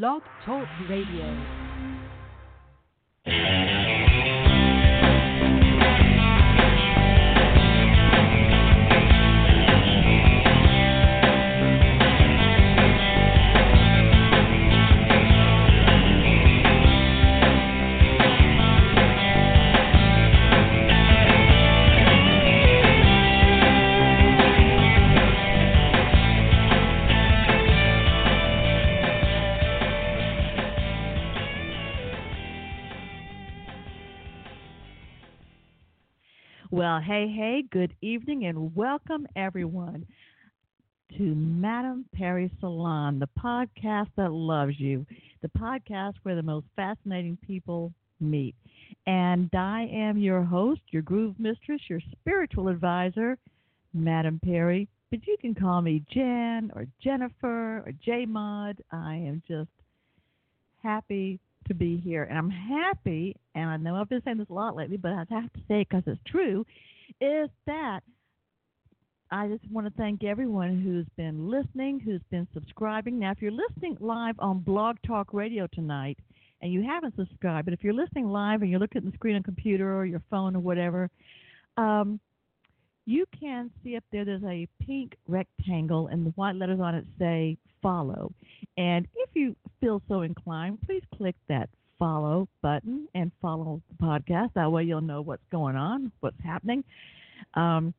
Blog Talk Radio. Well, hey, hey, good evening and welcome everyone to Madame Perry Salon, the podcast that loves you, the podcast where the most fascinating people meet. And I am your host, your groove mistress, your spiritual advisor, Madame Perry. But you can call me Jen or Jennifer or J Mod. I am just happy to be here. And I'm happy, and I know I've been saying this a lot lately, but I have to say it because it's true, is that I just want to thank everyone who's been listening, who's been subscribing. Now, if you're listening live on Blog Talk Radio tonight and you haven't subscribed, but if you're listening live and you're looking at the screen on computer or your phone or whatever, um, you can see up there there's a pink rectangle and the white letters on it say follow. And if you feel so inclined, please click that follow button and follow the podcast. That way you'll know what's going on, what's happening. Um,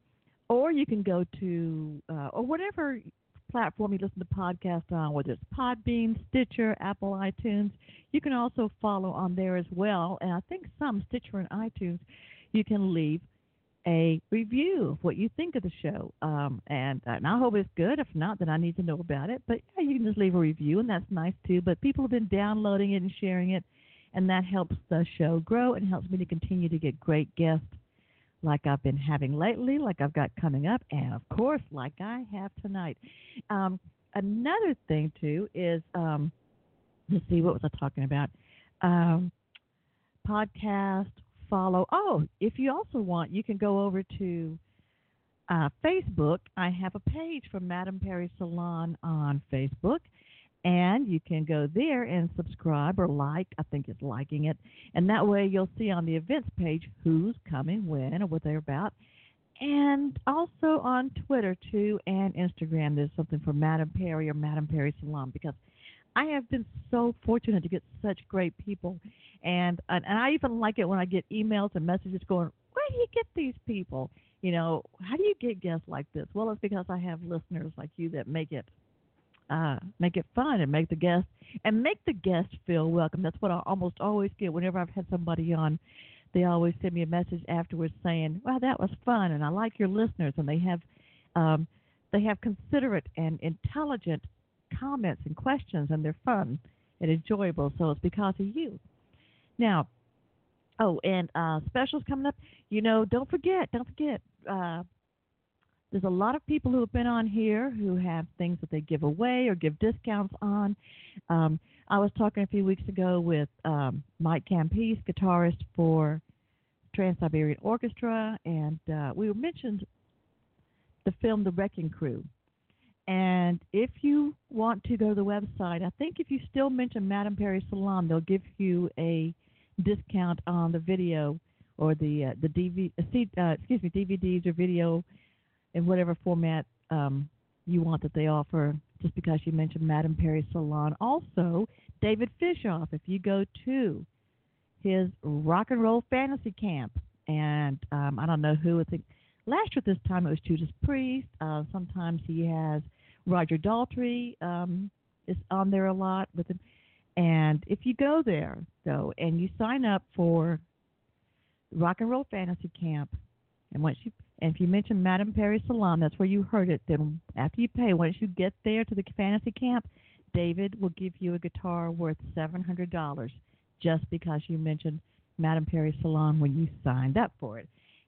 or you can go to, uh, or whatever platform you listen to podcasts on, whether it's Podbean, Stitcher, Apple iTunes. You can also follow on there as well. And I think some Stitcher and iTunes, you can leave a review of what you think of the show. Um, and, and I hope it's good. If not, then I need to know about it. But yeah, you can just leave a review, and that's nice too. But people have been downloading it and sharing it, and that helps the show grow and helps me to continue to get great guests like I've been having lately, like I've got coming up, and of course, like I have tonight. Um, another thing too is um, let's see, what was I talking about? Um, podcast follow. Oh, if you also want, you can go over to uh, Facebook. I have a page for Madame Perry Salon on Facebook, and you can go there and subscribe or like. I think it's liking it, and that way you'll see on the events page who's coming, when, or what they're about. And also on Twitter too, and Instagram. There's something for Madame Perry or Madame Perry Salon because I have been so fortunate to get such great people, and and, I even like it when I get emails and messages going, "Where do you get these people? You know, how do you get guests like this?" Well, it's because I have listeners like you that make it uh, make it fun and make the guests and make the guests feel welcome. That's what I almost always get whenever I've had somebody on. They always send me a message afterwards saying, "Well, that was fun, and I like your listeners," and they have um, they have considerate and intelligent comments and questions, and they're fun and enjoyable. So it's because of you. Now, oh, and uh, specials coming up. You know, don't forget, don't forget. Uh, there's a lot of people who have been on here who have things that they give away or give discounts on. Um, I was talking a few weeks ago with um, Mike Campese, guitarist for Trans Siberian Orchestra, and uh, we mentioned the film The Wrecking Crew. And if you want to go to the website, I think if you still mention Madame Perry Salon, they'll give you a discount on the video or the uh, the DVD, uh, uh, excuse me, DVDs or video in whatever format um, you want that they offer. Just because you mentioned Madame Perry Salon, also David Fishof. If you go to his rock and roll fantasy camp, and um, I don't know who. I think last year at this time it was Judas Priest. Uh, sometimes he has Roger Daltrey um, is on there a lot with him. And if you go there though and you sign up for Rock and Roll Fantasy Camp, and once you and if you mention Madame Perry Salon, that's where you heard it. Then after you pay, once you get there to the fantasy camp, David will give you a guitar worth seven hundred dollars just because you mentioned Madame Perry Salon when you signed up for it.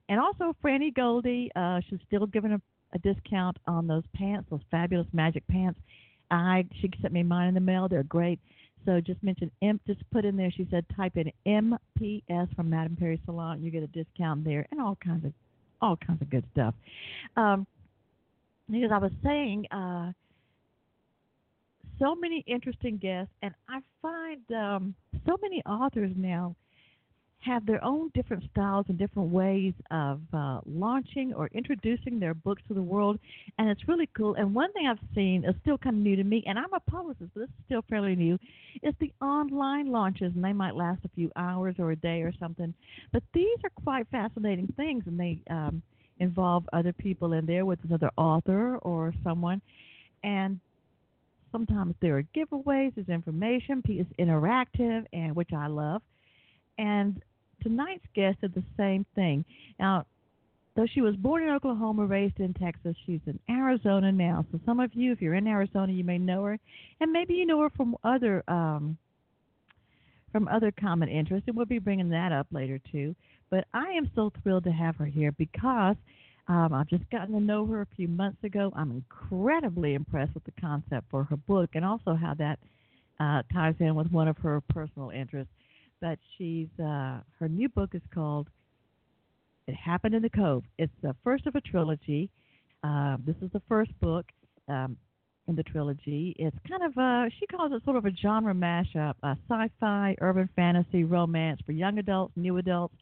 And also, Franny Goldie, uh, she's still giving a a discount on those pants, those fabulous magic pants. I she sent me mine in the mail. They're great. So just mention M. Just put in there. She said type in MPS from Madame Perry Salon. You get a discount there and all kinds of all kinds of good stuff. Um, because I was saying, uh, so many interesting guests, and I find um, so many authors now have their own different styles and different ways of uh, launching or introducing their books to the world, and it's really cool. And one thing I've seen is still kind of new to me, and I'm a publicist, but this is still fairly new, is the online launches, and they might last a few hours or a day or something. But these are quite fascinating things, and they um, involve other people in there with another author or someone, and sometimes there are giveaways, there's information, it's interactive, and which I love. And tonight's guest did the same thing. Now, though she was born in Oklahoma, raised in Texas, she's in Arizona now. So some of you, if you're in Arizona, you may know her, and maybe you know her from other um, from other common interests, and we'll be bringing that up later too. But I am so thrilled to have her here because um, I've just gotten to know her a few months ago. I'm incredibly impressed with the concept for her book, and also how that uh, ties in with one of her personal interests but she's uh, her new book is called "It Happened in the Cove." It's the first of a trilogy. Uh, this is the first book um, in the trilogy. It's kind of a she calls it sort of a genre mashup: sci-fi, urban fantasy, romance for young adults, new adults,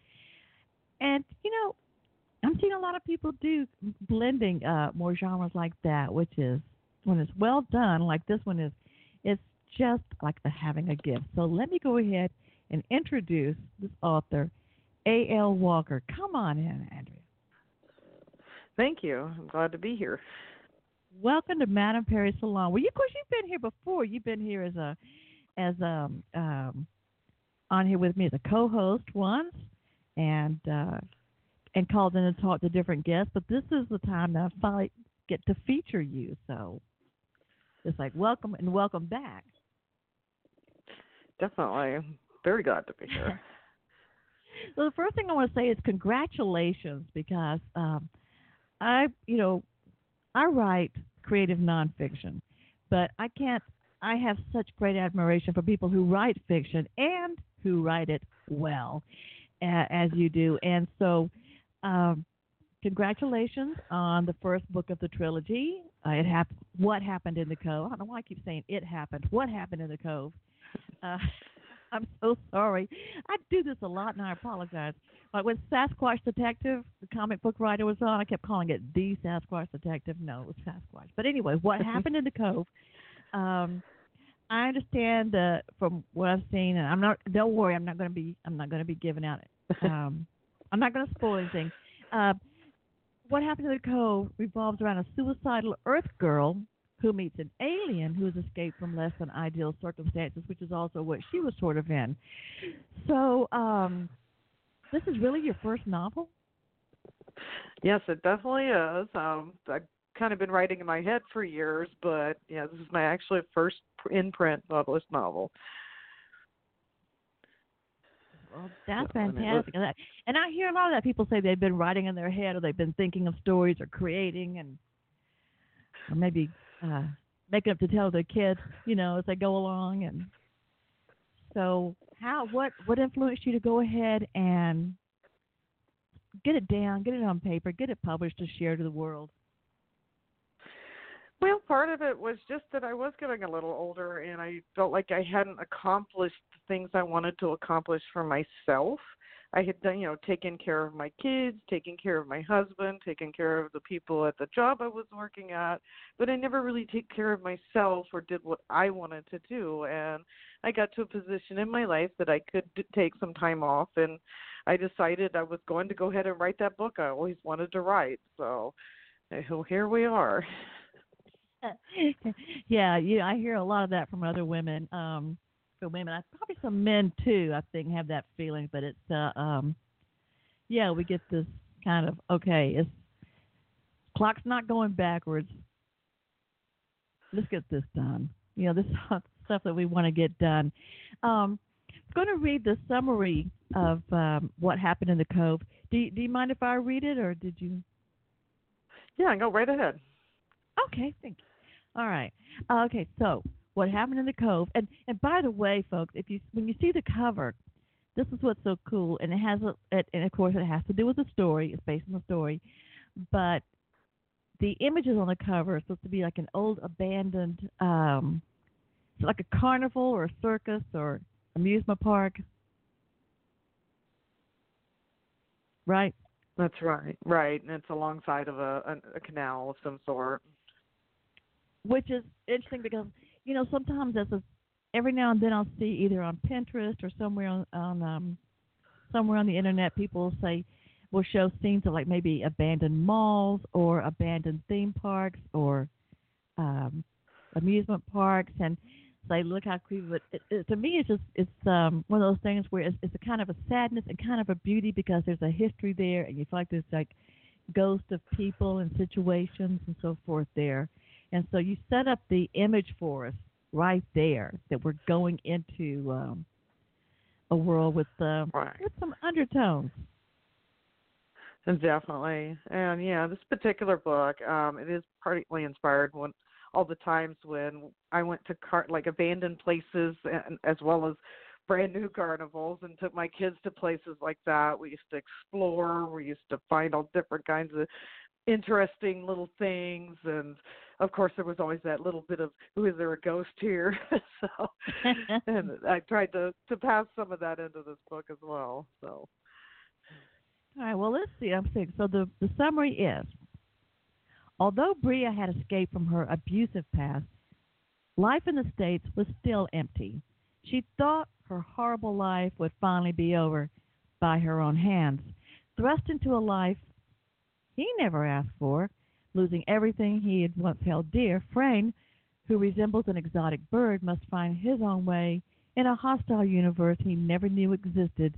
and you know. I'm seeing a lot of people do blending uh, more genres like that, which is when it's well done, like this one is. It's just like the having a gift. So let me go ahead and introduce this author, A.L. Walker. Come on in, Andrea. Thank you. I'm glad to be here. Welcome to Madame Perry Salon. Well, you, of course, you've been here before. You've been here as a, as a, um, on here with me as a co-host once, and uh, and called in and talked to different guests. But this is the time that I finally get to feature you. So it's like welcome and welcome back. Definitely very glad to be here. well, the first thing I want to say is congratulations because um, I, you know, I write creative nonfiction, but I can't. I have such great admiration for people who write fiction and who write it well, uh, as you do. And so, um, congratulations on the first book of the trilogy. Uh, it happened. What happened in the cove? I don't know why I keep saying it happened. What happened in the cove? Uh, I'm so sorry. I do this a lot, and I apologize. Like when Sasquatch Detective, the comic book writer was on, I kept calling it the Sasquatch Detective. No, it was Sasquatch. But anyway, what happened in the Cove? Um, I understand that from what I've seen, and I'm not. Don't worry, I'm not going to be. I'm not going to be giving out. Um, I'm not going to spoil anything. Uh, what happened in the Cove revolves around a suicidal Earth girl who meets an alien who has escaped from less than ideal circumstances, which is also what she was sort of in. So, um, this is really your first novel? Yes, it definitely is. Um, I've kind of been writing in my head for years, but yeah, this is my actually first in print published novel. Well, that's fantastic. And I hear a lot of that. People say they've been writing in their head, or they've been thinking of stories, or creating, and or maybe uh, making up to tell their kids, you know, as they go along. And so, how what what influenced you to go ahead and get it down, get it on paper, get it published to share to the world? Well, part of it was just that I was getting a little older and I felt like I hadn't accomplished the things I wanted to accomplish for myself. I had done, you know, taken care of my kids, taken care of my husband, taken care of the people at the job I was working at, but I never really took care of myself or did what I wanted to do. And I got to a position in my life that I could take some time off, and I decided I was going to go ahead and write that book I always wanted to write. So, so here we are. yeah, yeah, I hear a lot of that from other women. Um for women. I, probably some men too. I think have that feeling, but it's uh, um, yeah, we get this kind of okay. It's clock's not going backwards. Let's get this done. You know, this stuff that we want to get done. Um, I'm going to read the summary of um, what happened in the cove. Do you, do you mind if I read it, or did you? Yeah, go right ahead. Okay, thank you. All right. Uh, okay, so what happened in the cove. And and by the way, folks, if you when you see the cover, this is what's so cool, and it has a it, and of course it has to do with the story. It's based on the story, but the images on the cover are supposed to be like an old abandoned um, like a carnival or a circus or amusement park. Right? That's right. Right. And it's alongside of a, a, a canal of some sort. Which is interesting because, you know, sometimes as a every now and then I'll see either on Pinterest or somewhere on, on um somewhere on the internet people say will show scenes of like maybe abandoned malls or abandoned theme parks or um amusement parks and say look how creepy but it, it, to me it's just it's um one of those things where it's, it's a kind of a sadness and kind of a beauty because there's a history there and you feel like there's like ghosts of people and situations and so forth there and so you set up the image for us right there that we're going into um a world with uh, right. with some undertones Definitely, and yeah, this particular book, um, it is partly inspired when all the times when I went to car like abandoned places and as well as brand new carnivals and took my kids to places like that. We used to explore. We used to find all different kinds of interesting little things and of course there was always that little bit of who is there a ghost here so and i tried to to pass some of that into this book as well so All right, well, let's see. I'm saying so. The the summary is: although Bria had escaped from her abusive past, life in the states was still empty. She thought her horrible life would finally be over by her own hands, thrust into a life he never asked for, losing everything he had once held dear. Frayne, who resembles an exotic bird, must find his own way in a hostile universe he never knew existed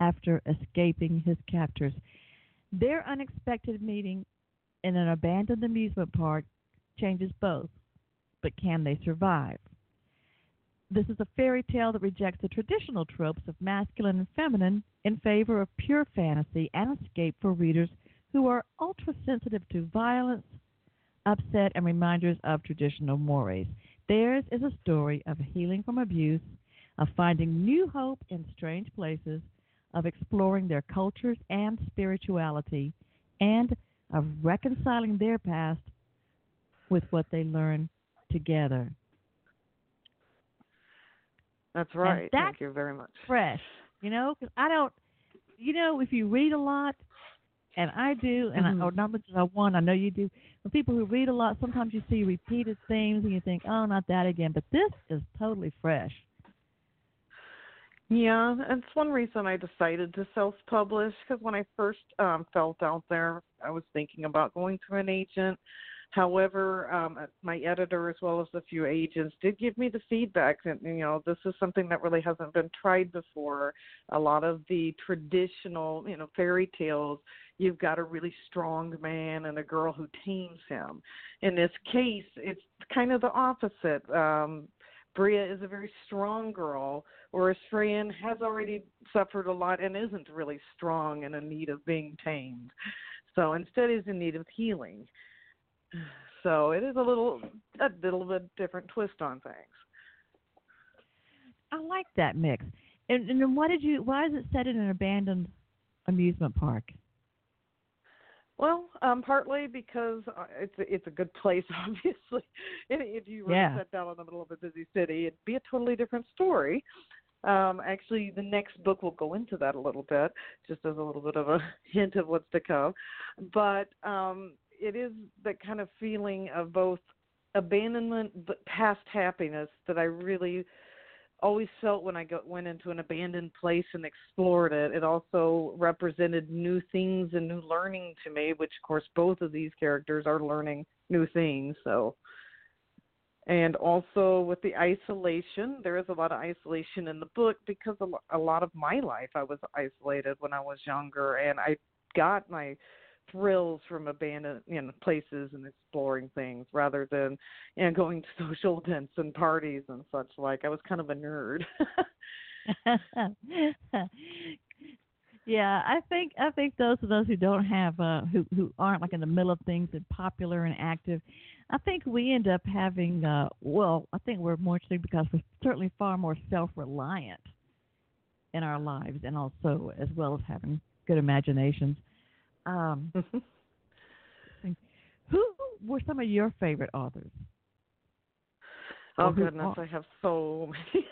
after escaping his captors. Their unexpected meeting in an abandoned amusement park changes both, but can they survive? This is a fairy tale that rejects the traditional tropes of masculine and feminine in favor of pure fantasy and escape for readers who are ultra sensitive to violence, upset, and reminders of traditional mores. Theirs is a story of healing from abuse, of finding new hope in strange places, of exploring their cultures and spirituality, and of reconciling their past with what they learn together. that's right that's thank you very much Fresh, you know, because I don't, you know, if you read a lot, and I do, and Mhm. I, or not much as I want, I know you do. But people who read a lot, sometimes you see repeated themes, and you think, oh, not that again. But this is totally fresh. Yeah, and it's one reason I decided to self-publish because when I first um, felt out there, I was thinking about going through an agent. However, um, my editor as well as a few agents did give me the feedback that you know this is something that really hasn't been tried before. A lot of the traditional, you know, fairy tales, you've got a really strong man and a girl who tames him. In this case, it's kind of the opposite. Um, Bria is a very strong girl, whereas Frayne has already suffered a lot and isn't really strong and in need of being tamed. So instead, is in need of healing. So it is a little a little bit different twist on things. I like that mix. And, and then why did you? Why is it set in an abandoned amusement park? Well, um, partly because uh, it's it's a good place, obviously. If you were Yeah. to set down in the middle of a busy city, it'd be a totally different story. Um, actually, the next book will go into that a little bit, just as a little bit of a hint of what's to come. But um, it is that kind of feeling of both abandonment but past happiness that I really always felt when I went into an abandoned place and explored it. It also represented new things and new learning to me, which of course both of these characters are learning new things. So, and also with the isolation, there is a lot of isolation in the book because a lot of my life I was isolated when I was younger, and I got my thrills from abandoned you know places and exploring things rather than you know going to social events and parties and such like i was kind of a nerd yeah, I think I think those of those who don't have uh who who aren't like in the middle of things and popular and active, I think we end up having uh well, I think we're more interesting because we're certainly far more self reliant in our lives and also as well as having good imaginations. Um who were some of your favorite authors? Oh goodness, I have so many,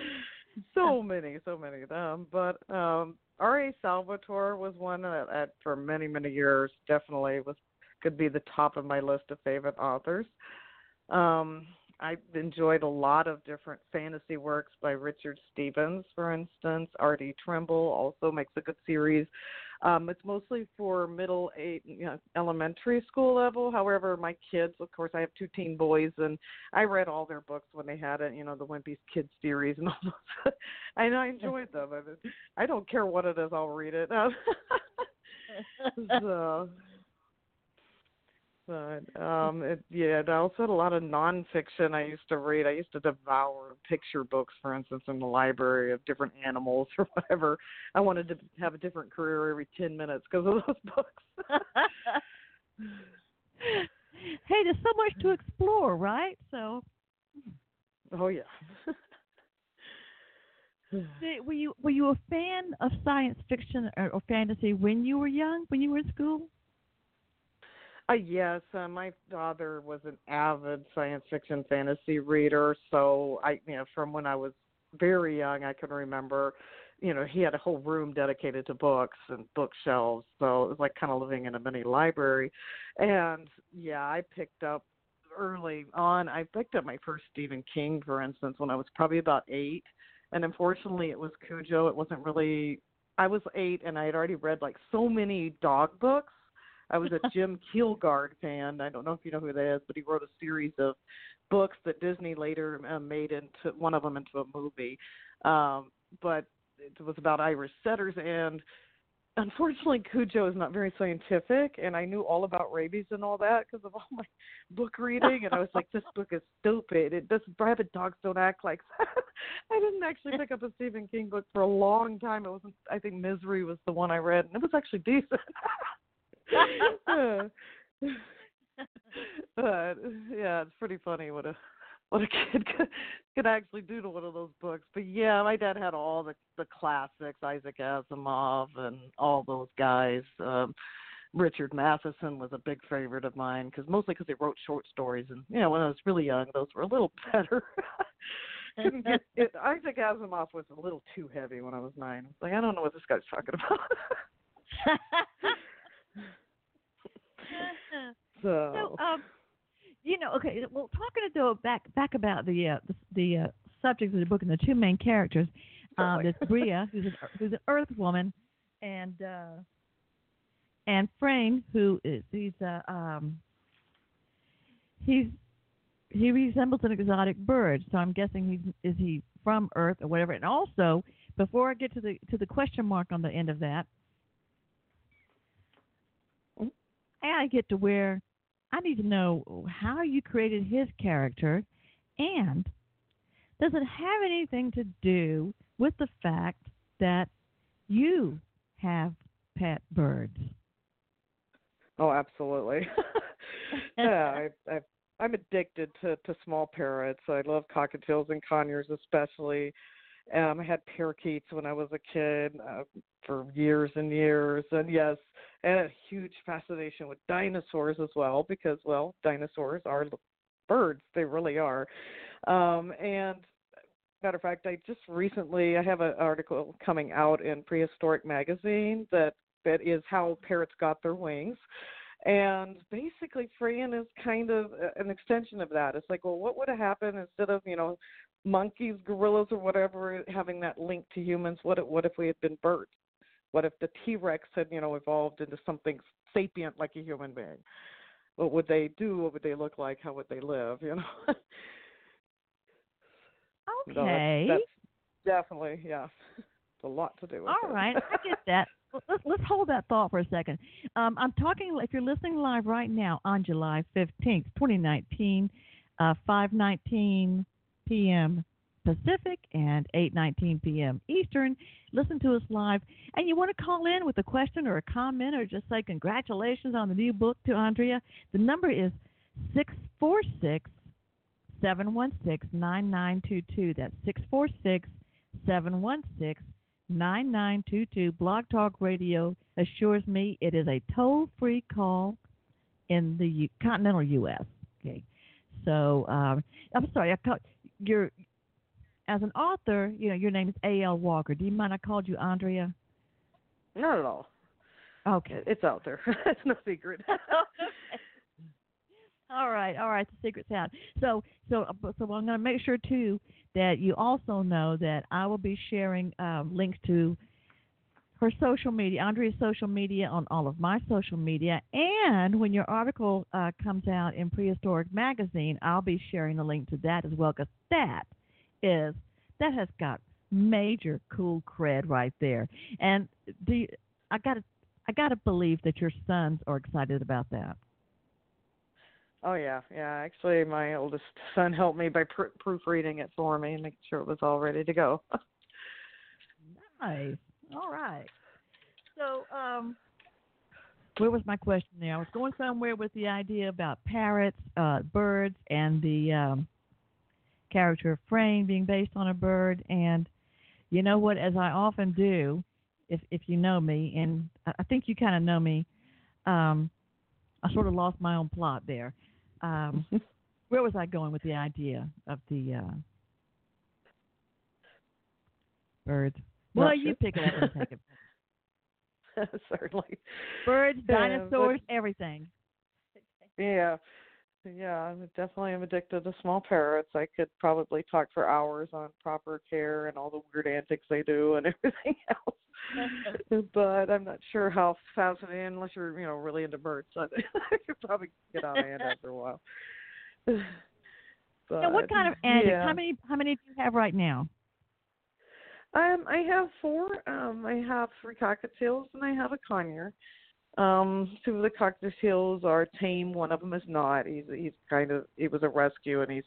so many, so many of them. But um, R.A. Salvatore was one that, that for many, many years definitely was could be the top of my list of favorite authors. Um, I enjoyed a lot of different fantasy works by Richard Stevens, for instance. R.D. Trimble also makes a good series. Um, it's mostly for middle eight, you know, elementary school level. However, my kids, of course, I have two teen boys, and I read all their books when they had it. You know, the Wimpy's Kids series and all those. and I enjoyed them. I, mean, I don't care what it is, I'll read it. so but um it yeah i also had a lot of nonfiction i used to read. I used to devour picture books for instance in the library of different animals or whatever. I wanted to have a different career every ten minutes because of those books. Hey there's so much to explore right? So oh yeah. Were you were you a fan of science fiction or, or fantasy when you were young when you were in school uh, yes, uh, my father was an avid science fiction fantasy reader, so I, you know, from when I was very young, I can remember, you know, he had a whole room dedicated to books and bookshelves, so it was like kind of living in a mini library. And yeah, I picked up early on. I picked up my first Stephen King, for instance, when I was probably about eight, and unfortunately, it was Cujo. It wasn't really. I was eight, and I had already read like so many dog books I was a Jim Kjelgaard fan. I don't know if you know who that is, but he wrote a series of books that Disney later uh, made into one of them into a movie. Um, but it was about Irish setters, and unfortunately, Cujo is not very scientific, and I knew all about rabies and all that because of all my book reading, and I was like, this book is stupid. It does rabid dogs don't act like that. I didn't actually pick up a Stephen King book for a long time. It wasn't. I think Misery was the one I read, and it was actually decent. but yeah, it's pretty funny what a what a kid could, could actually do to one of those books. But yeah, my dad had all the the classics, Isaac Asimov and all those guys. Um Richard Matheson was a big favorite of mine because mostly because he wrote short stories, and you know when I was really young, those were a little better. Couldn't get it, Isaac Asimov was a little too heavy when I was nine. I was like, I don't know what this guy's talking about. so, so um, you know, okay. Well, talking to though back back about the uh, the, the uh, subject of the book and the two main characters. Um, there's Bria, who's an, who's an Earth woman, and uh, and Frayne, who is he's a uh, um, he's he resembles an exotic bird. So I'm guessing he's is he from Earth or whatever. And also, before I get to the to the question mark on the end of that, I get to where I need to know how you created his character and does it have anything to do with the fact that you have pet birds? Oh, absolutely. yeah, I, I, I'm addicted to to small parrots. I love cockatiels and conures especially. Um, I had parakeets when I was a kid uh, for years and years, and yes, and a huge fascination with dinosaurs as well because, well, dinosaurs are birds; they really are. Um, and matter of fact, I just recently I have an article coming out in Prehistoric Magazine that that is how parrots got their wings. And basically, Frayne is kind of an extension of that. It's like, well, what would have happened instead of, you know, monkeys, gorillas, or whatever having that link to humans? What if, what if we had been birds? What if the T Rex had, you know, evolved into something sapient like a human being? What would they do? What would they look like? How would they live? You know. okay. No, that's, that's definitely, yeah. It's a lot to do with All it. right, I get that. let's let's hold that thought for a second. Um, I'm talking. If you're listening live right now on July 15th, 2019, uh, 5:19 p.m. Pacific and 8:19 p.m. Eastern. Listen to us live, and you want to call in with a question or a comment, or just say congratulations on the new book to Andrea. The number is 646 716 9922. That's 646 716 9922. Blog Talk Radio assures me it is a toll free call in the U- continental U.S. Okay. So um, I'm sorry, I called your as an author. You know, your name is A. L. Walker. Do you mind I called you Andrea? Not at all. Okay, it's out there. it's no secret. all right, all right. The secret's out. So, so, uh, so I'm going to make sure too that you also know that I will be sharing um, links to her social media, Andrea's social media on all of my social media. And when your article uh, comes out in Prehistoric Magazine, I'll be sharing the link to that as well because that is, that has got major cool cred right there. And do you, I got to, I got to believe that your sons are excited about that. Oh yeah, yeah. Actually, my oldest son helped me by pr- proofreading it for me and making sure it was all ready to go. nice. All right. So, um, where was my question there? I was going somewhere with the idea about parrots, uh, birds, and the um, character of Frayne being based on a bird. And you know what? As I often do, if if you know me, and I think you kind of know me, um, I sort of lost my own plot there. Um, where was I going with the idea of the uh, birds? Well, Not you pick it up and take it. Certainly. Birds, dinosaurs, yeah, but, everything. Yeah. Yeah, I definitely am addicted to small parrots. I could probably talk for hours on proper care and all the weird antics they do and everything else. but I'm not sure how fascinating unless you're, you know, really into birds. I could probably get on hand after a while. But, now, what kind of antics? Yeah. How many how many do you have right now? Um, I have four. Um, I have three cockatiels and I have a conure. Um, two of the cockatiels are tame. One of them is not. He's he's kind of he was a rescue and he's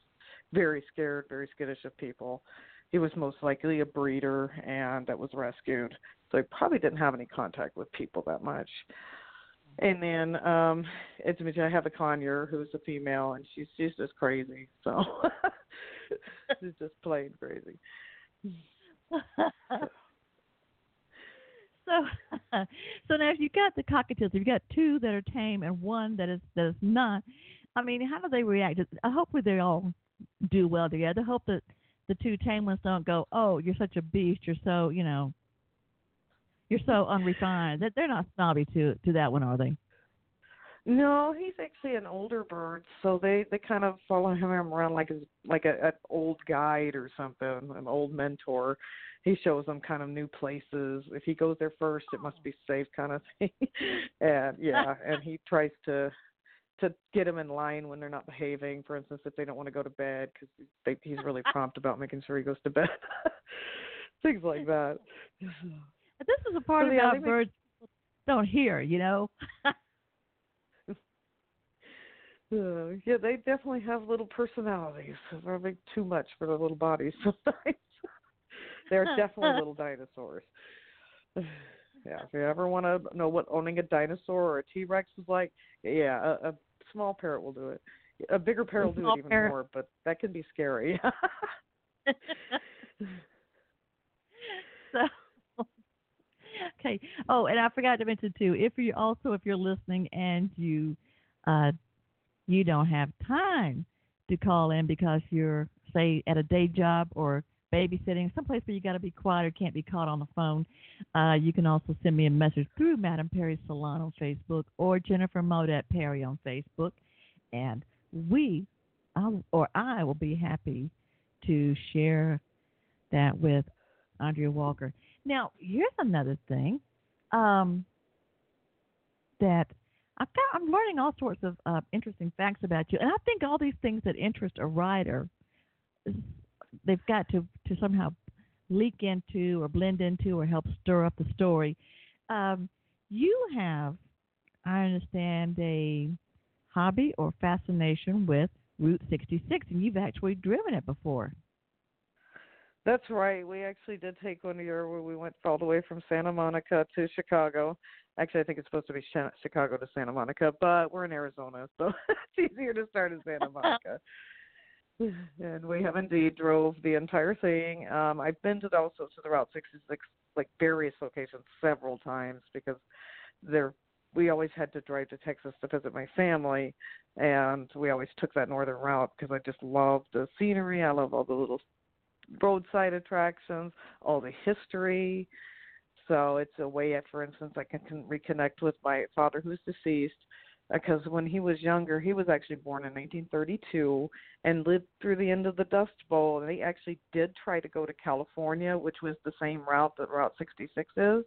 very scared, very skittish of people. He was most likely a breeder and that was rescued, so he probably didn't have any contact with people that much. And then um it's I have a conure who's a female and she's she's just crazy. So she's just plain crazy. so so now if you've got the cockatiels, if you got two that are tame and one that is that is not, I mean, how do they react? I uh, hope they all do well together. I hope that the two tame ones don't go, "Oh, you're such a beast. You're so, you know, you're so unrefined." That they're not snobby to to that one, are they? No, he's actually an older bird, so they they kind of follow him around like a like a an old guide or something, an old mentor. He shows them kind of new places. If he goes there first, it must be safe, kind of thing. and yeah, and he tries to to get them in line when they're not behaving. For instance, if they don't want to go to bed, because he's really prompt about making sure he goes to bed. Things like that. This is a part so, of yeah, birds don't hear, you know. Uh, yeah, they definitely have little personalities. They're big too much for their little bodies sometimes. They're definitely little dinosaurs. yeah, if you ever want to know what owning a dinosaur or a T Rex is like, yeah, a, a small parrot will do it. A bigger parrot will do it even parrot. more, but that can be scary. so okay. Oh, and I forgot to mention too, if you also if you're listening and you uh, you don't have time to call in because you're, say, at a day job or babysitting, someplace where you got to be quiet or can't be caught on the phone, uh, you can also send me a message through Madame Perry Salon on Facebook or Jennifer Modet Perry on Facebook, and we, I'll, or I, will be happy to share that with Andrea Walker. Now, here's another thing um, that I've got, I'm learning all sorts of uh, interesting facts about you, and I think all these things that interest a writer, they've got to to somehow leak into or blend into or help stir up the story. Um, you have, I understand, a hobby or fascination with Route 66, and you've actually driven it before. That's right. We actually did take one year where we went all the way from Santa Monica to Chicago. Actually, I think it's supposed to be Chicago to Santa Monica, but we're in Arizona, so it's easier to start in Santa Monica. and we have indeed drove the entire thing. Um, I've been to the, also to the Route 66, like various locations, several times because they're we always had to drive to Texas to visit my family, and we always took that northern route because I just love the scenery. I love all the little roadside attractions, all the history. So it's a way, for instance, I can, can reconnect with my father who's deceased uh, because when he was younger, he was actually born in 1932 and lived through the end of the Dust Bowl. And they actually did try to go to California, which was the same route that Route 66 is,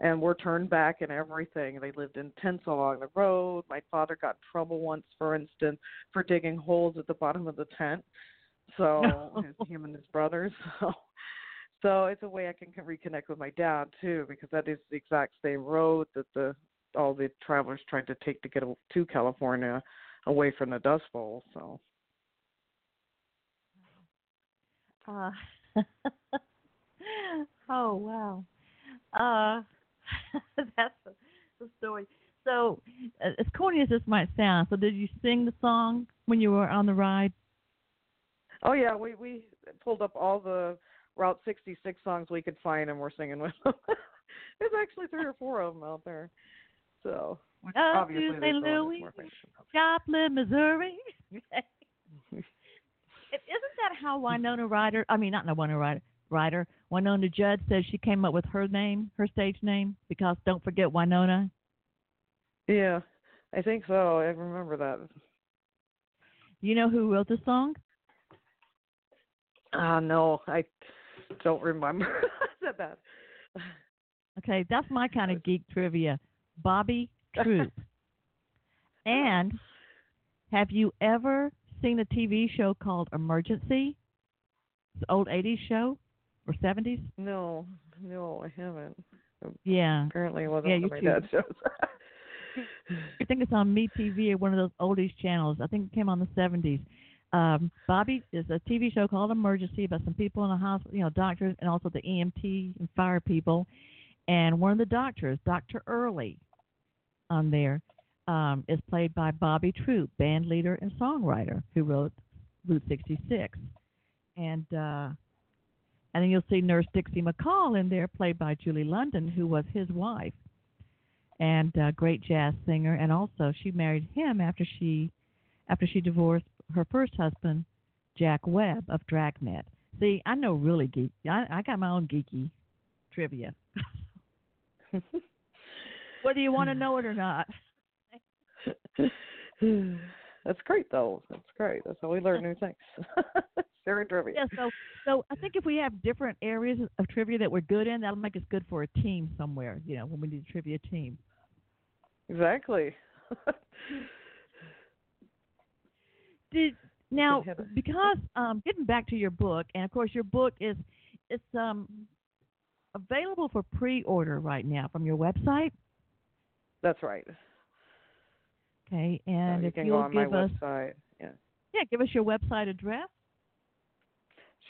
and were turned back and everything. They lived in tents along the road. My father got in trouble once, for instance, for digging holes at the bottom of the tent. So him and his brothers. So so it's a way I can reconnect with my dad too, because that is the exact same road that the all the travelers tried to take to get to California, away from the Dust Bowl. So. Uh, oh wow, uh, that's the story. So, as corny as this might sound, so did you sing the song when you were on the ride? Oh yeah, we we pulled up all the Route 66 songs we could find, and we're singing with them. there's actually three or four of them out there. So oh, obviously, St. Louis, Joplin, Missouri. Isn't that how Winona Ryder? I mean, not Winona Ryder. Ryder. Wynonna Judd says she came up with her name, her stage name, because don't forget Winona. Yeah, I think so. I remember that. You know who wrote the song? Uh no, I don't remember. that bad. Okay, that's my kind of geek trivia. Bobby Troup. and have you ever seen a TV show called Emergency? It's an old 80s show or 70s? No, no, I haven't. Yeah. Apparently, it wasn't yeah, one of my dad's shows. I think it's on MeTV or one of those oldies channels. I think it came on the 70s. Um, Bobby is a TV show called Emergency about some people in a hospital, you know, doctors and also the EMT and fire people. And one of the doctors, Dr. Early, on there, um, is played by Bobby Troup, band leader and songwriter, who wrote Route 66. And uh, and then you'll see Nurse Dixie McCall in there, played by Julie London, who was his wife, and a great jazz singer. And also, she married him after she after she divorced her first husband, Jack Webb of Dragnet. See, I know really geek. I, I got my own geeky trivia. Whether you want to know it or not. That's great, though. That's great. That's how we learn new things. Very trivia. Yeah. So, so I think if we have different areas of trivia that we're good in, that'll make us good for a team somewhere. You know, when we need a trivia team. Exactly. Did now because um, getting back to your book, and of course your book is it's um, available for pre-order right now from your website. That's right. Okay, and so you if can you'll go on give my us, website, yeah. Yeah, give us your website address.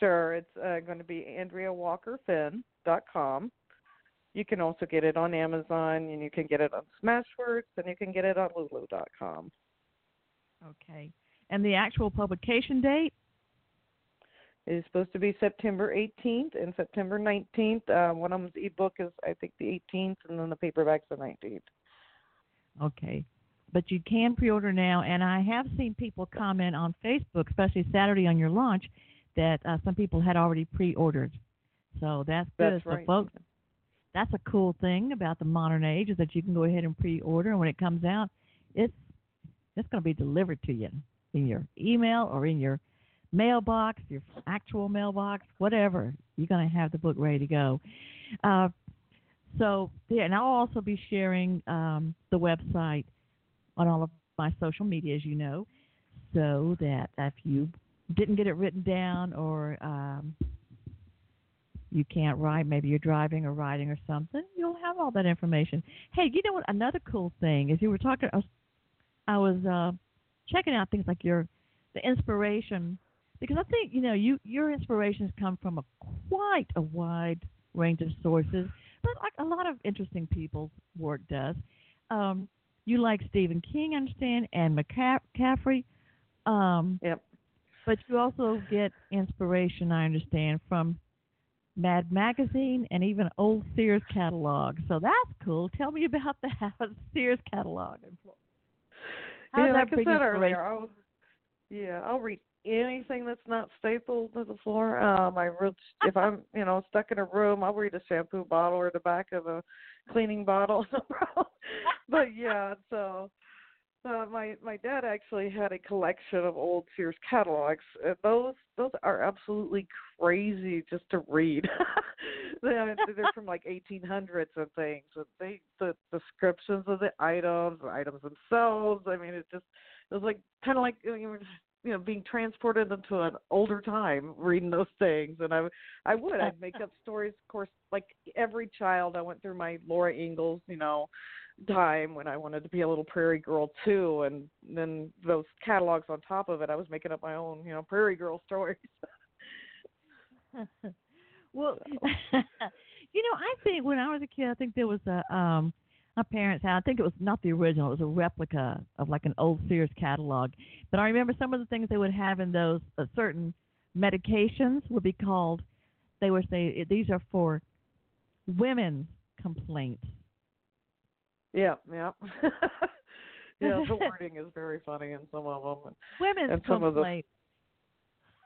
Sure, it's uh, going to be AndreaWalkerFinn.com. You can also get it on Amazon, and you can get it on Smashwords, and you can get it on Lulu.com. Okay, and the actual publication date? It is supposed to be September 18th and September 19th. Uh, one of them's ebook is, I think, the 18th, and then the paperback's the 19th. Okay. But you can pre order now, and I have seen people comment on Facebook, especially Saturday on your launch, that uh, some people had already pre ordered. So that's good. That's right. So, folks, that's a cool thing about the modern age is that you can go ahead and pre order, and when it comes out, it's it's going to be delivered to you in your email or in your mailbox, your actual mailbox, whatever. You're going to have the book ready to go. Uh, so, yeah, and I'll also be sharing um, the website on all of my social media, as you know, so that if you didn't get it written down or um, you can't write, maybe you're driving or riding or something, you'll have all that information. Hey, you know what? Another cool thing is you were talking. I was, I was uh, checking out things like your the inspiration because I think you know you your inspirations come from a quite a wide range of sources, but like a lot of interesting people's work does. Um, you like Stephen King, I understand, and McCaffrey. Um, yep. But you also get inspiration, I understand, from Mad Magazine, and even old Sears catalog. So that's cool. Tell me about the Sears catalog. How yeah, like I said earlier, I'll, yeah, I'll read anything that's not stapled to the floor. Um, I read if I'm you know stuck in a room, I'll read a shampoo bottle or the back of a cleaning bottle. but yeah, so uh, my my dad actually had a collection of old Sears catalogs. And those those are absolutely crazy just to read. they're, they're from like 1800s and things. And they the descriptions of the items, the items themselves. I mean, it just it was like kind of like you know, you know being transported into an older time reading those things and i i would i'd make up stories of course like every child i went through my laura ingalls you know time when i wanted to be a little prairie girl too and then those catalogs on top of it i was making up my own you know prairie girl stories well you know i think when i was a kid i think there was a um my parents had. I think it was not the original; it was a replica of like an old Sears catalog. But I remember some of the things they would have in those uh, certain medications would be called. They would say these are for women's complaints. Yeah, yeah. yeah, the wording is very funny in some of them. Women's and some. Of the,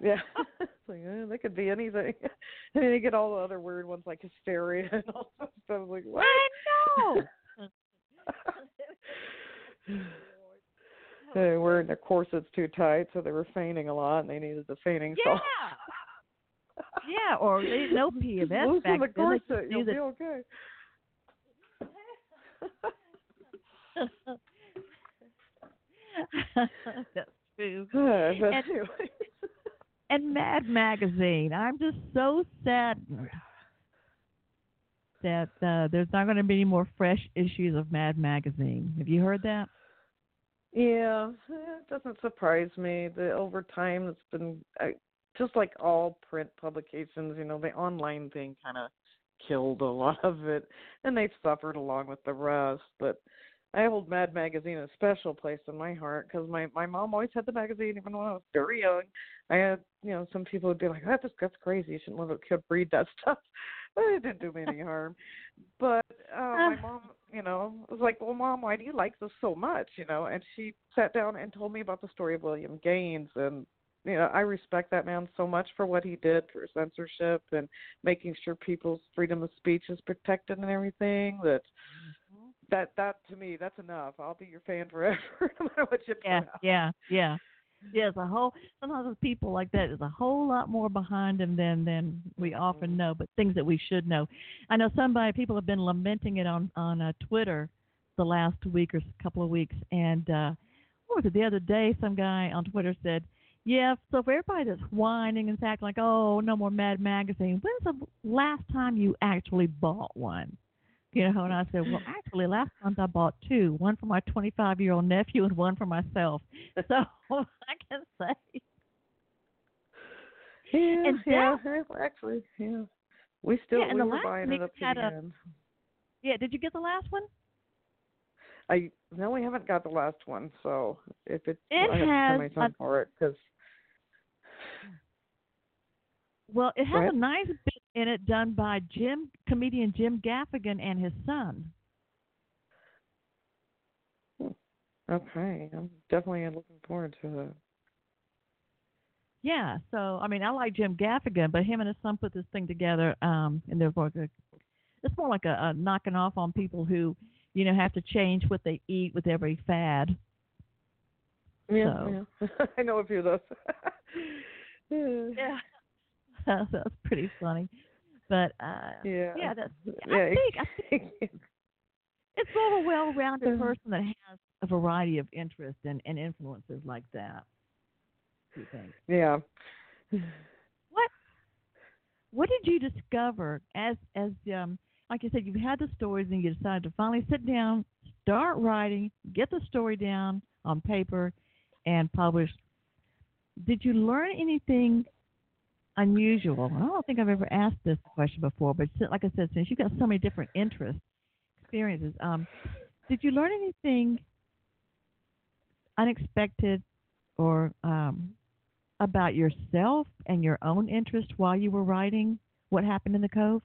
yeah, like, eh, they could be anything. and then you get all the other weird ones like hysteria and all that stuff. Like, what? I know. they were wearing their corsets too tight, so they were fainting a lot, and they needed the fainting yeah. salt. yeah, or they know PMS Loosen back the then. corset, you'll be okay. That's true. That's and, true. and Mad Magazine. I'm just so saddened that uh, there's not going to be any more fresh issues of Mad Magazine. Have you heard that? Yeah, it doesn't surprise me. The over time, it's been uh, just like all print publications. You know, the online thing kind of killed a lot of it, and they've suffered along with the rest. But I hold Mad Magazine a special place in my heart because my my mom always had the magazine even when I was very young. I had you know some people would be like, "That's that's crazy. You shouldn't let a kid read that stuff." but it didn't do me any harm. But uh, my mom, you know, was like, "Well, mom, why do you like this so much?" You know, and she sat down and told me about the story of William Gaines, and you know, I respect that man so much for what he did for censorship and making sure people's freedom of speech is protected and everything. That mm-hmm. that that to me, that's enough. I'll be your fan forever, no matter what you yeah. Yeah, yeah, yeah, there's a whole sometimes with people like that there's a whole lot more behind them than than we often mm-hmm. know, but things that we should know. I know somebody people have been lamenting it on on uh, Twitter the last week or couple of weeks, and uh, what was it the other day? Some guy on Twitter said, "Yeah, so for everybody that's whining and acting like, oh, no more Mad Magazine, when's the last time you actually bought one?" You know, and I said, well, actually, last month I bought two, one for my 25 year old nephew and one for myself. So I can say. Yeah, and yeah, actually, yeah. We still yeah, we were buying it up to a, end. Yeah, did you get the last one? I no, we haven't got the last one. So if it's, it I have has to a, for it because. Well, it has a nice bit in it done by Jim comedian Jim Gaffigan and his son. Okay, I'm definitely looking forward to it. Yeah, so I mean, I like Jim Gaffigan, but him and his son put this thing together, um, and there's like it's more like a, a knocking off on people who, you know, have to change what they eat with every fad. Yeah, so. yeah. I know a few of those. yeah, that's pretty funny. But uh, yeah, yeah, that's. Yeah, I think I think it's sort of a well-rounded person that has a variety of interests and, and influences like that. You think? Yeah. What What did you discover as as um like you said you've had the stories and you decided to finally sit down, start writing, get the story down on paper, and publish. Did you learn anything unusual? I don't think I've ever asked this question before, but like I said, since you've got so many different interests, experiences, um, did you learn anything unexpected or um, about yourself and your own interest while you were writing? what happened in the Cove?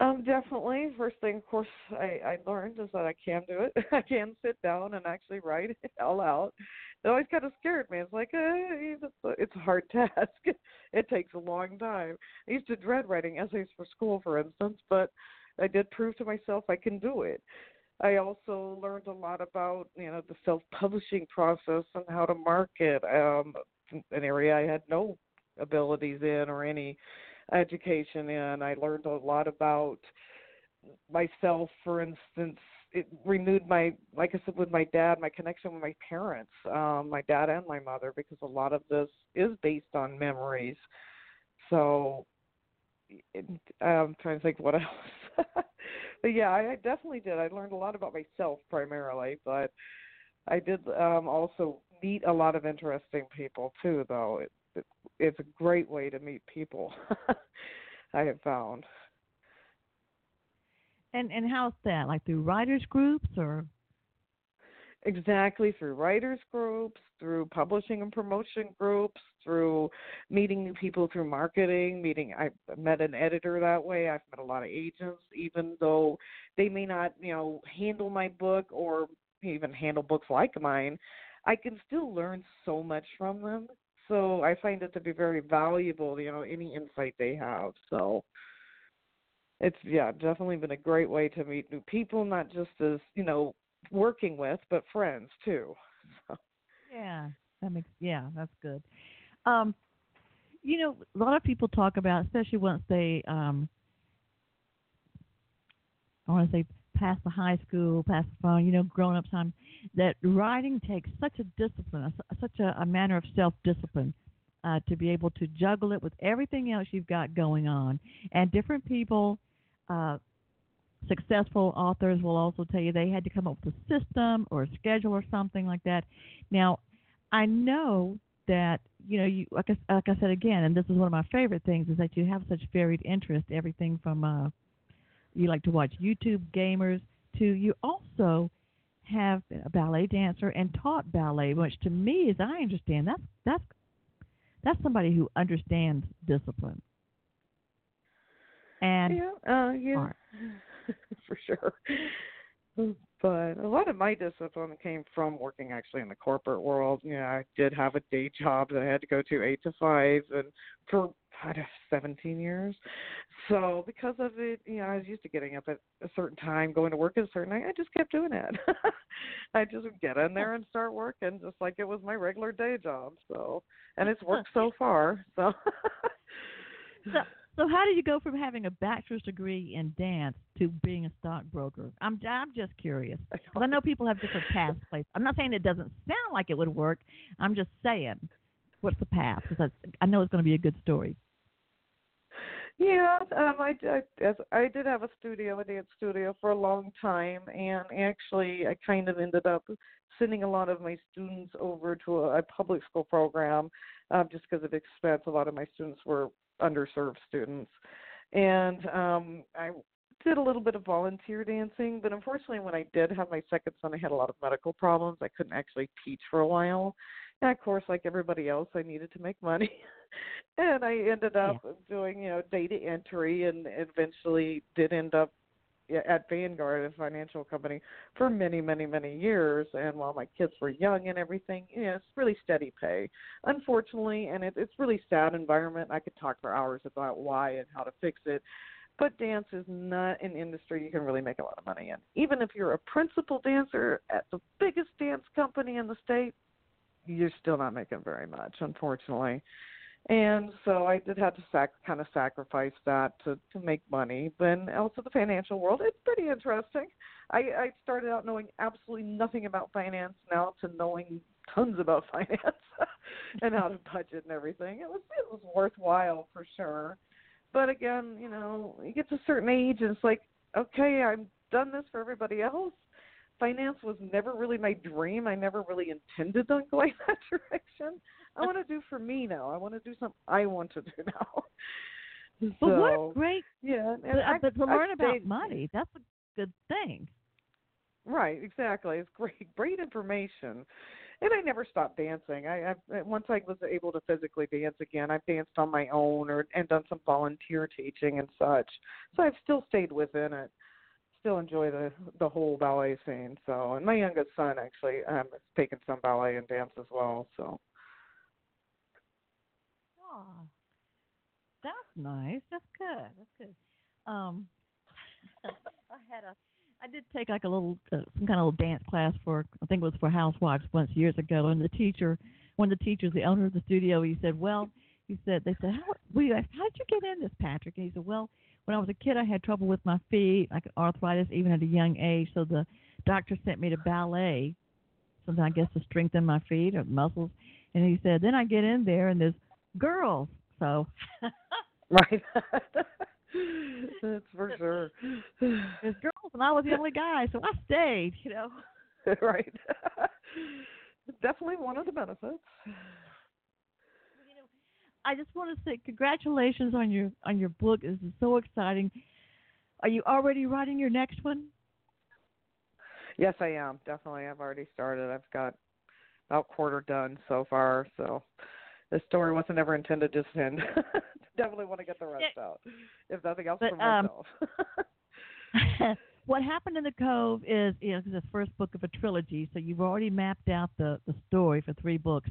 Um, definitely. First thing, of course, I, I learned is that I can do it. I can sit down and actually write it all out. It always kind of scared me. It's like uh, it's a, hard task. it takes a long time. I used to dread writing essays for school, for instance, but I did prove to myself I can do it. I also learned a lot about you know the self-publishing process and how to market. Um, an area I had no abilities in or any education in. I learned a lot about myself, for instance. It renewed my, like I said, with my dad, my connection with my parents, um, my dad and my mother, because a lot of this is based on memories. So it, I'm trying to think what else. but yeah, I, I definitely did. I learned a lot about myself primarily, but I did um, also meet a lot of interesting people too. Though it, it, it's a great way to meet people. I have found. And and how's that? Like through writers groups or? Exactly through writers groups, through publishing and promotion groups, through meeting new people through marketing, meeting I met an editor that way. I've met a lot of agents even though they may not, you know, handle my book or even handle books like mine. I can still learn so much from them. So I find it to be very valuable, you know, any insight they have. So it's yeah, definitely been a great way to meet new people, not just as, you know, working with, but friends too. Yeah, that makes yeah, that's good. Um, you know, a lot of people talk about, especially once they, um, I want to say, past the high school, past the phone, you know, grown up time, that writing takes such a discipline, such a, a manner of self discipline. Uh, to be able to juggle it with everything else you've got going on, and different people uh, successful authors will also tell you they had to come up with a system or a schedule or something like that. Now, I know that you know you like I, like I said again, and this is one of my favorite things is that you have such varied interest. Everything from uh, you like to watch YouTube gamers to you also have a ballet dancer and taught ballet, which to me, as I understand, that's that's that's somebody who understands discipline. And yeah, uh, yeah. for sure. But a lot of my discipline came from working actually in the corporate world. You know, I did have a day job that I had to go to eight to five, and for I don't know, 17 years. So because of it, you know, I was used to getting up at a certain time, going to work at a certain time. I just kept doing it. I just would get in there and start working, just like it was my regular day job. So, and it's worked so far. So. so so how did you go from having a bachelor's degree in dance to being a stockbroker? I'm I'm just curious. Because I know people have different paths. I'm not saying it doesn't sound like it would work. I'm just saying, what's the path? Because I know it's going to be a good story. Yeah, um, I, I I did have a studio, a dance studio for a long time, and actually I kind of ended up sending a lot of my students over to a, a public school program, um, just because of expense. A lot of my students were underserved students. And um, I did a little bit of volunteer dancing, but unfortunately, when I did have my second son, I had a lot of medical problems. I couldn't actually teach for a while. And of course, like everybody else, I needed to make money. and I ended up yeah. doing, you know, data entry and eventually did end up at Vanguard, a financial company, for many, many, many years. And while my kids were young and everything, you know, it's really steady pay. Unfortunately, and it, it's really sad environment. I could talk for hours about why and how to fix it. But dance is not an industry you can really make a lot of money in. Even if you're a principal dancer at the biggest dance company in the state, you're still not making very much, unfortunately and so I did have to sac- kind of sacrifice that to to make money. But also the financial world, it's pretty interesting. I, I started out knowing absolutely nothing about finance, now to knowing tons about finance and how to budget and everything. It was it was worthwhile for sure. But again, you know, you get to a certain age and it's like, okay, I've done this for everybody else. Finance was never really my dream. I never really intended on going that direction. I want to do for me now. I want to do something I want to do now. But what a great yeah. But, I, but to learn about money, that's a good thing. Right, exactly. It's great, great information. and I never stopped dancing. I, I once I was able to physically dance again, I've danced on my own or and done some volunteer teaching and such. So I've still stayed within it. Still enjoy the the whole ballet scene. So, and my youngest son actually um, has taken some ballet and dance as well. So. Oh, that's nice. That's good. That's good. Um, I had a I did take like a little uh, some kind of little dance class for I think it was for housewives once years ago, and the teacher, one of the teachers, the owner of the studio, he said, "Well," he said, "They said, how we how did you get in this, Patrick?" And he said, "Well, when I was a kid, I had trouble with my feet, like arthritis, even at a young age. So the doctor sent me to ballet, something I guess to strengthen my feet or muscles." And he said, "Then I get in there, and there's girls." So. right. That's for sure. There's girls, and I was the only guy, so I stayed. You know. right. Definitely one of the benefits. You know, I just want to say congratulations on your on your book. This is so exciting. Are you already writing your next one? Yes, I am. Definitely, I've already started. I've got about quarter done so far. So the story wasn't ever intended to end. Definitely want to get the rest out, if nothing else but, for um, myself. what happened in the Cove is, you know, the first book of a trilogy, so you've already mapped out the the story for three books,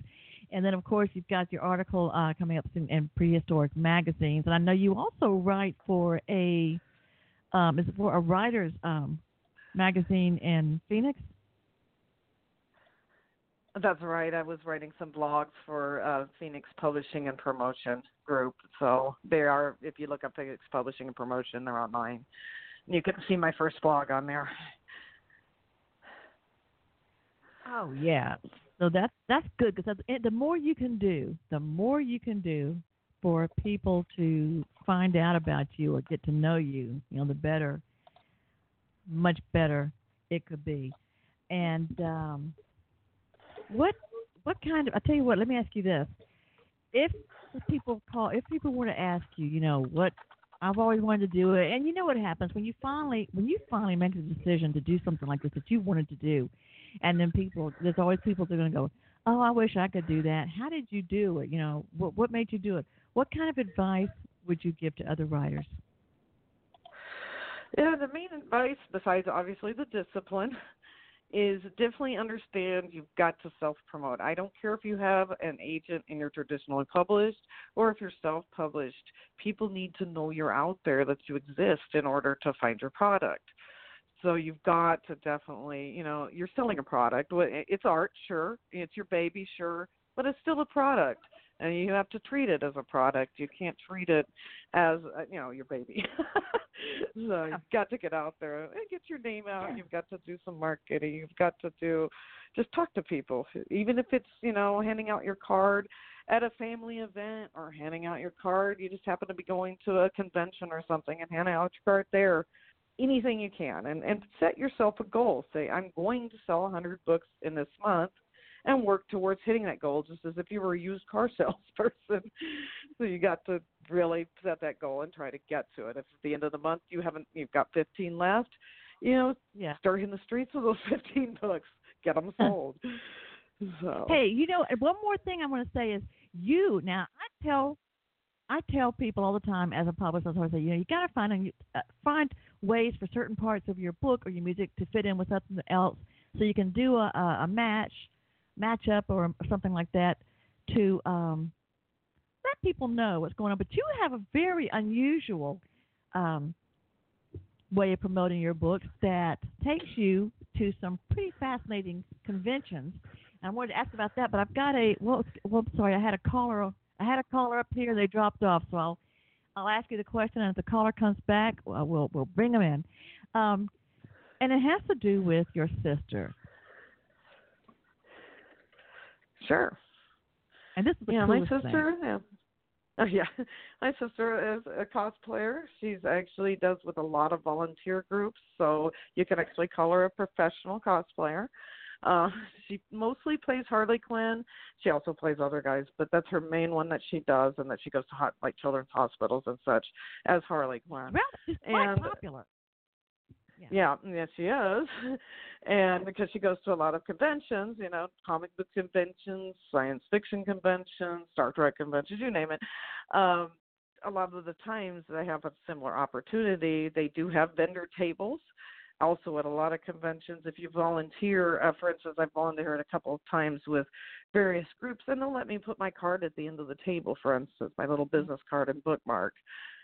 and then of course you've got your article uh, coming up in, in prehistoric magazines, and I know you also write for a, um, is it for a writers um, magazine in Phoenix? That's right. I was writing some blogs for uh, Phoenix Publishing and Promotion Group. So they are, if you look up Phoenix Publishing and Promotion, they're online. You can see my first blog on there. Oh yeah. So that's that's good because the more you can do, the more you can do for people to find out about you or get to know you, you know, the better, much better it could be. And um, what what kind of? I tell you what. Let me ask you this: If people call, if people were to ask you, you know, what I've always wanted to do it, and you know what happens when you finally when you finally make the decision to do something like this that you wanted to do, and then people, there's always people that are going to go, oh, I wish I could do that. How did you do it? You know, what what made you do it? What kind of advice would you give to other writers? Yeah, the main advice, besides obviously the discipline, is definitely understand you've got to self promote. I don't care if you have an agent and you're traditionally published or if you're self published. People need to know you're out there, that you exist in order to find your product. So you've got to definitely, you know, you're selling a product. It's art, sure. It's your baby, sure, but it's still a product and you have to treat it as a product. You can't treat it as uh, you know your baby. so you've got to get out there and get your name out. You've got to do some marketing. You've got to do just talk to people, even if it's you know handing out your card at a family event or handing out your card. You just happen to be going to a convention or something and handing out your card there. Anything you can, and and set yourself a goal. Say I'm going to sell a 100 books in this month and work towards hitting that goal just as if you were a used car salesperson. so you got to really set that goal and try to get to it. If at the end of the month you haven't you've got 15 left, you know, yeah. start in the streets with those 15 books, get them sold. so. Hey, you know, one more thing I want to say is you. Now, I tell I tell people all the time as a publisher, I say, you know, you got to find uh, find ways for certain parts of your book or your music to fit in with something else, so you can do a, a match matchup or something like that to um, let people know what's going on. But you have a very unusual um, way of promoting your books that takes you to some pretty fascinating conventions. And I wanted to ask about that, but I've got a well, well, sorry, I had a caller. I had a caller up here. They dropped off, so I'll I'll ask you the question, and if the caller comes back, we'll we'll bring them in. Um, and it has to do with your sister. Sure. And this is yeah, my sister. Thing. Yeah. Oh yeah, my sister is a cosplayer. She's actually does with a lot of volunteer groups, so you can actually call her a professional cosplayer. Uh, she mostly plays Harley Quinn. She also plays other guys, but that's her main one that she does, and that she goes to hot, like children's hospitals and such as Harley Quinn. Well, she's quite and, popular. Yeah, yes, she is. and because she goes to a lot of conventions, you know, comic book conventions, science fiction conventions, Star Trek conventions, you name it. Um, a lot of the times they have a similar opportunity. They do have vendor tables also at a lot of conventions. If you volunteer, uh, for instance, I've volunteered a couple of times with various groups, and they'll let me put my card at the end of the table, for instance, my little mm-hmm. business card and bookmark.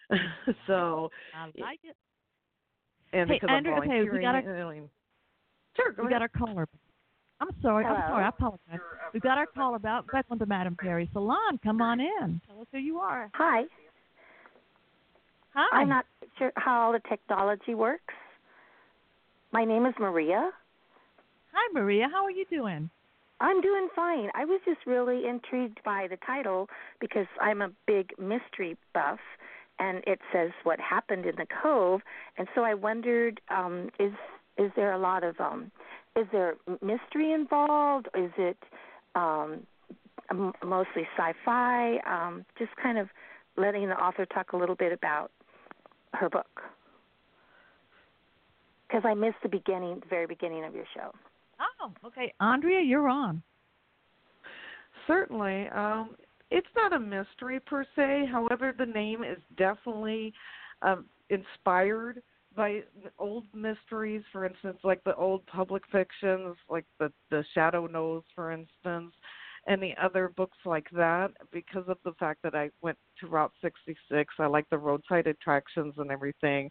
so I like it. And hey, because Andrea, I'm volunteering, okay, we got our, sure, go we ahead. got our caller. I'm sorry. Hello. I'm sorry. I apologize. We've got our caller about back on the Madame Perry Salon. Come on in. Tell us who you are. Hi. Hi. I'm not sure how all the technology works. My name is Maria. Hi, Maria. How are you doing? I'm doing fine. I was just really intrigued by the title because I'm a big mystery buff and it says what happened in the cove and so I wondered um is is there a lot of um is there mystery involved? Is it um mostly sci-fi? Um just kind of letting the author talk a little bit about her book because I missed the beginning, the very beginning of your show. Oh, okay. Andrea, you're on. Certainly. Um, it's not a mystery per se. However, the name is definitely um, inspired by old mysteries. For instance, like the old pulp fictions, like the the Shadow Knows, for instance, and the other books like that. Because of the fact that I went to Route 66, I like the roadside attractions and everything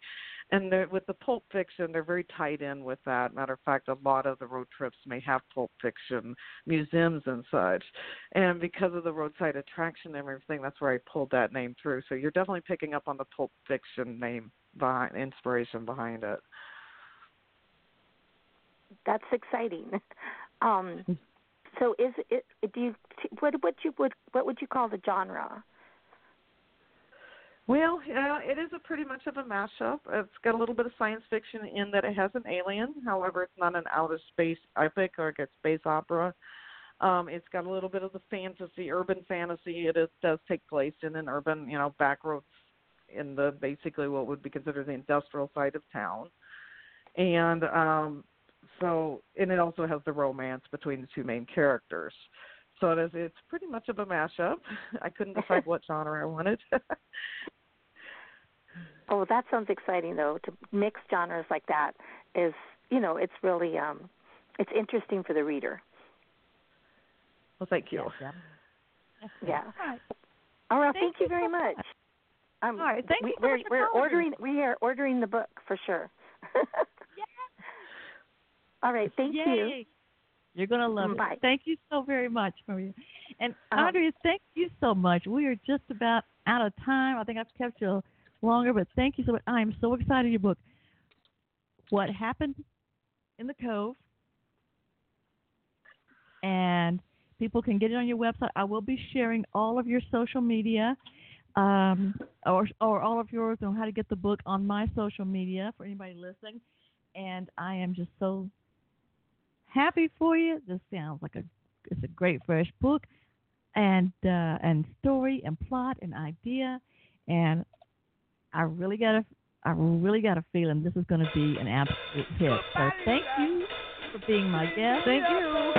and with the pulp fiction, they're very tied in with that. Matter of fact, a lot of the road trips may have pulp fiction museums and such. And because of the roadside attraction and everything, that's where I pulled that name through. So you're definitely picking up on the pulp fiction name behind inspiration behind it. That's exciting. Um, so is it? Do you what what you would what would you call the genre? Well, yeah, it is a pretty much of a mashup. It's got a little bit of science fiction in that it has an alien. However, it's not an outer space epic or a space opera. Um, it's got a little bit of the fantasy, urban fantasy. It is, does take place in an urban, you know, backroads in the basically what would be considered the industrial side of town. And um, so, and it also has the romance between the two main characters. So it is, it's pretty much of a mashup. I couldn't decide what genre I wanted. oh, that sounds exciting though. To mix genres like that is, you know, it's really um it's interesting for the reader. Well, thank you. Yes, yeah. yeah. All right. All right. Thank, thank you very much. much. Um, All right. Thank we, you so we're, we're ordering. We are ordering the book for sure. yeah. All right. Thank Yay. you. You're gonna love Bye. it. Thank you so very much, Maria. And um, Andrea, thank you so much. We are just about out of time. I think I've kept you longer, but thank you so much. I am so excited your book. What happened in the Cove? And people can get it on your website. I will be sharing all of your social media, um, or or all of yours on how to get the book on my social media for anybody listening. And I am just so happy for you. This sounds like a it's a great fresh book, and uh, and story and plot and idea, and I really got a I really got a feeling this is going to be an absolute hit. So thank you for being my guest. Thank you.